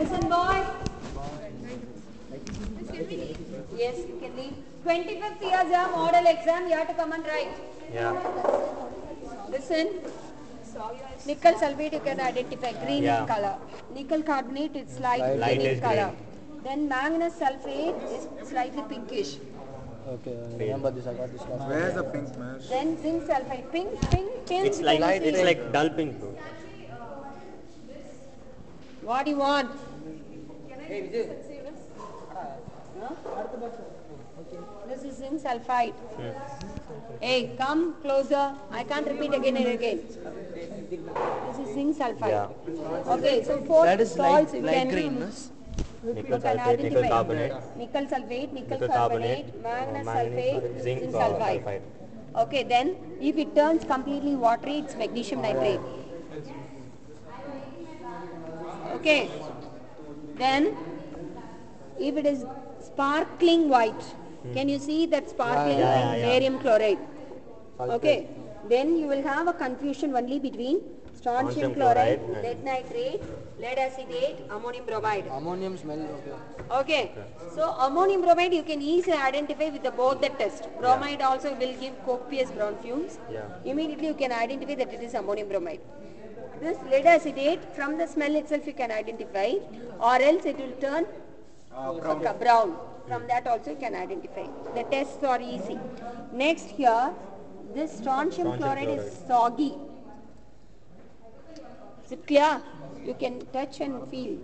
Listen, boy. Yes, you can leave. 25th year's a model exam, you have to come and write. Yeah. Listen. Nickel sulfate you can identify, green Yeah. in color. Nickel carbonate it's light, Light green in color. Then manganese sulfate is slightly pinkish. Okay, I remember this. I got this last Where's the pink man? Then zinc sulfide, pink, pink, pink. It's like can it's like dull pink. bro. What do you want? Hey, Vijay. This is zinc sulfide. Hey, come closer. I can't repeat again and again. This is zinc sulfide. Yeah. Okay, so four That is salts light, you light can green. yes? Nickel you can sulfate, nickel identify. carbonate, Nickel sulfate, nickel, nickel carbonate, carbonate, manganese uh, sulfate, zinc, zinc uh, sulfide. sulfide. Okay, then if it turns completely watery, it's magnesium nitrate. Okay. Then if it is sparkling white, can you see that sparkling Yeah, yeah, yeah. barium chloride? Sulfate. Okay. Then you will have a confusion only between strontium Strontium chloride, chloride lead nitrate, lead acetate, ammonium bromide. Ammonium smell. Okay. Okay. So ammonium bromide you can easily identify with the both the test. Bromide also will give copious brown fumes. Yeah. Immediately you can identify that it is ammonium bromide. This lead acetate from the smell itself you can identify or else it will turn ah, brown. brown. From that also you can identify. The tests are easy. Next here, this strontium, Strontium chloride, is soggy. Is it clear? You can touch and feel.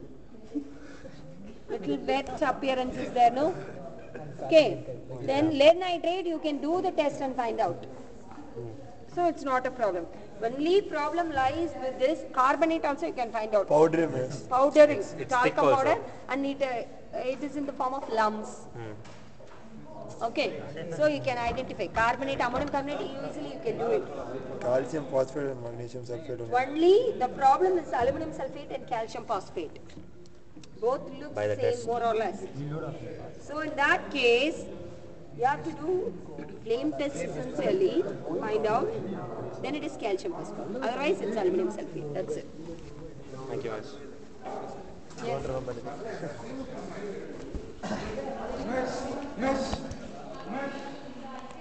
Little wet appearance is there, no? Okay. Then lead nitrate, you can do the test and find out. So it's not a problem. Only problem lies with this carbonate also you can find out. Powdery mix. Powder, it's talcum thick also. powder and it, uh, it is in the form of lumps. Okay, so you can identify carbonate, ammonium carbonate, easily you can do it. Calcium phosphate and magnesium sulfate. only. Only the problem is aluminum sulfate and calcium phosphate. Both look By the same test. more or less. So in that case, you have to do flame test essentially, find out, then it is calcium phosphate. Otherwise it's aluminum sulfate, that's it. Thank you, Ash. Yes.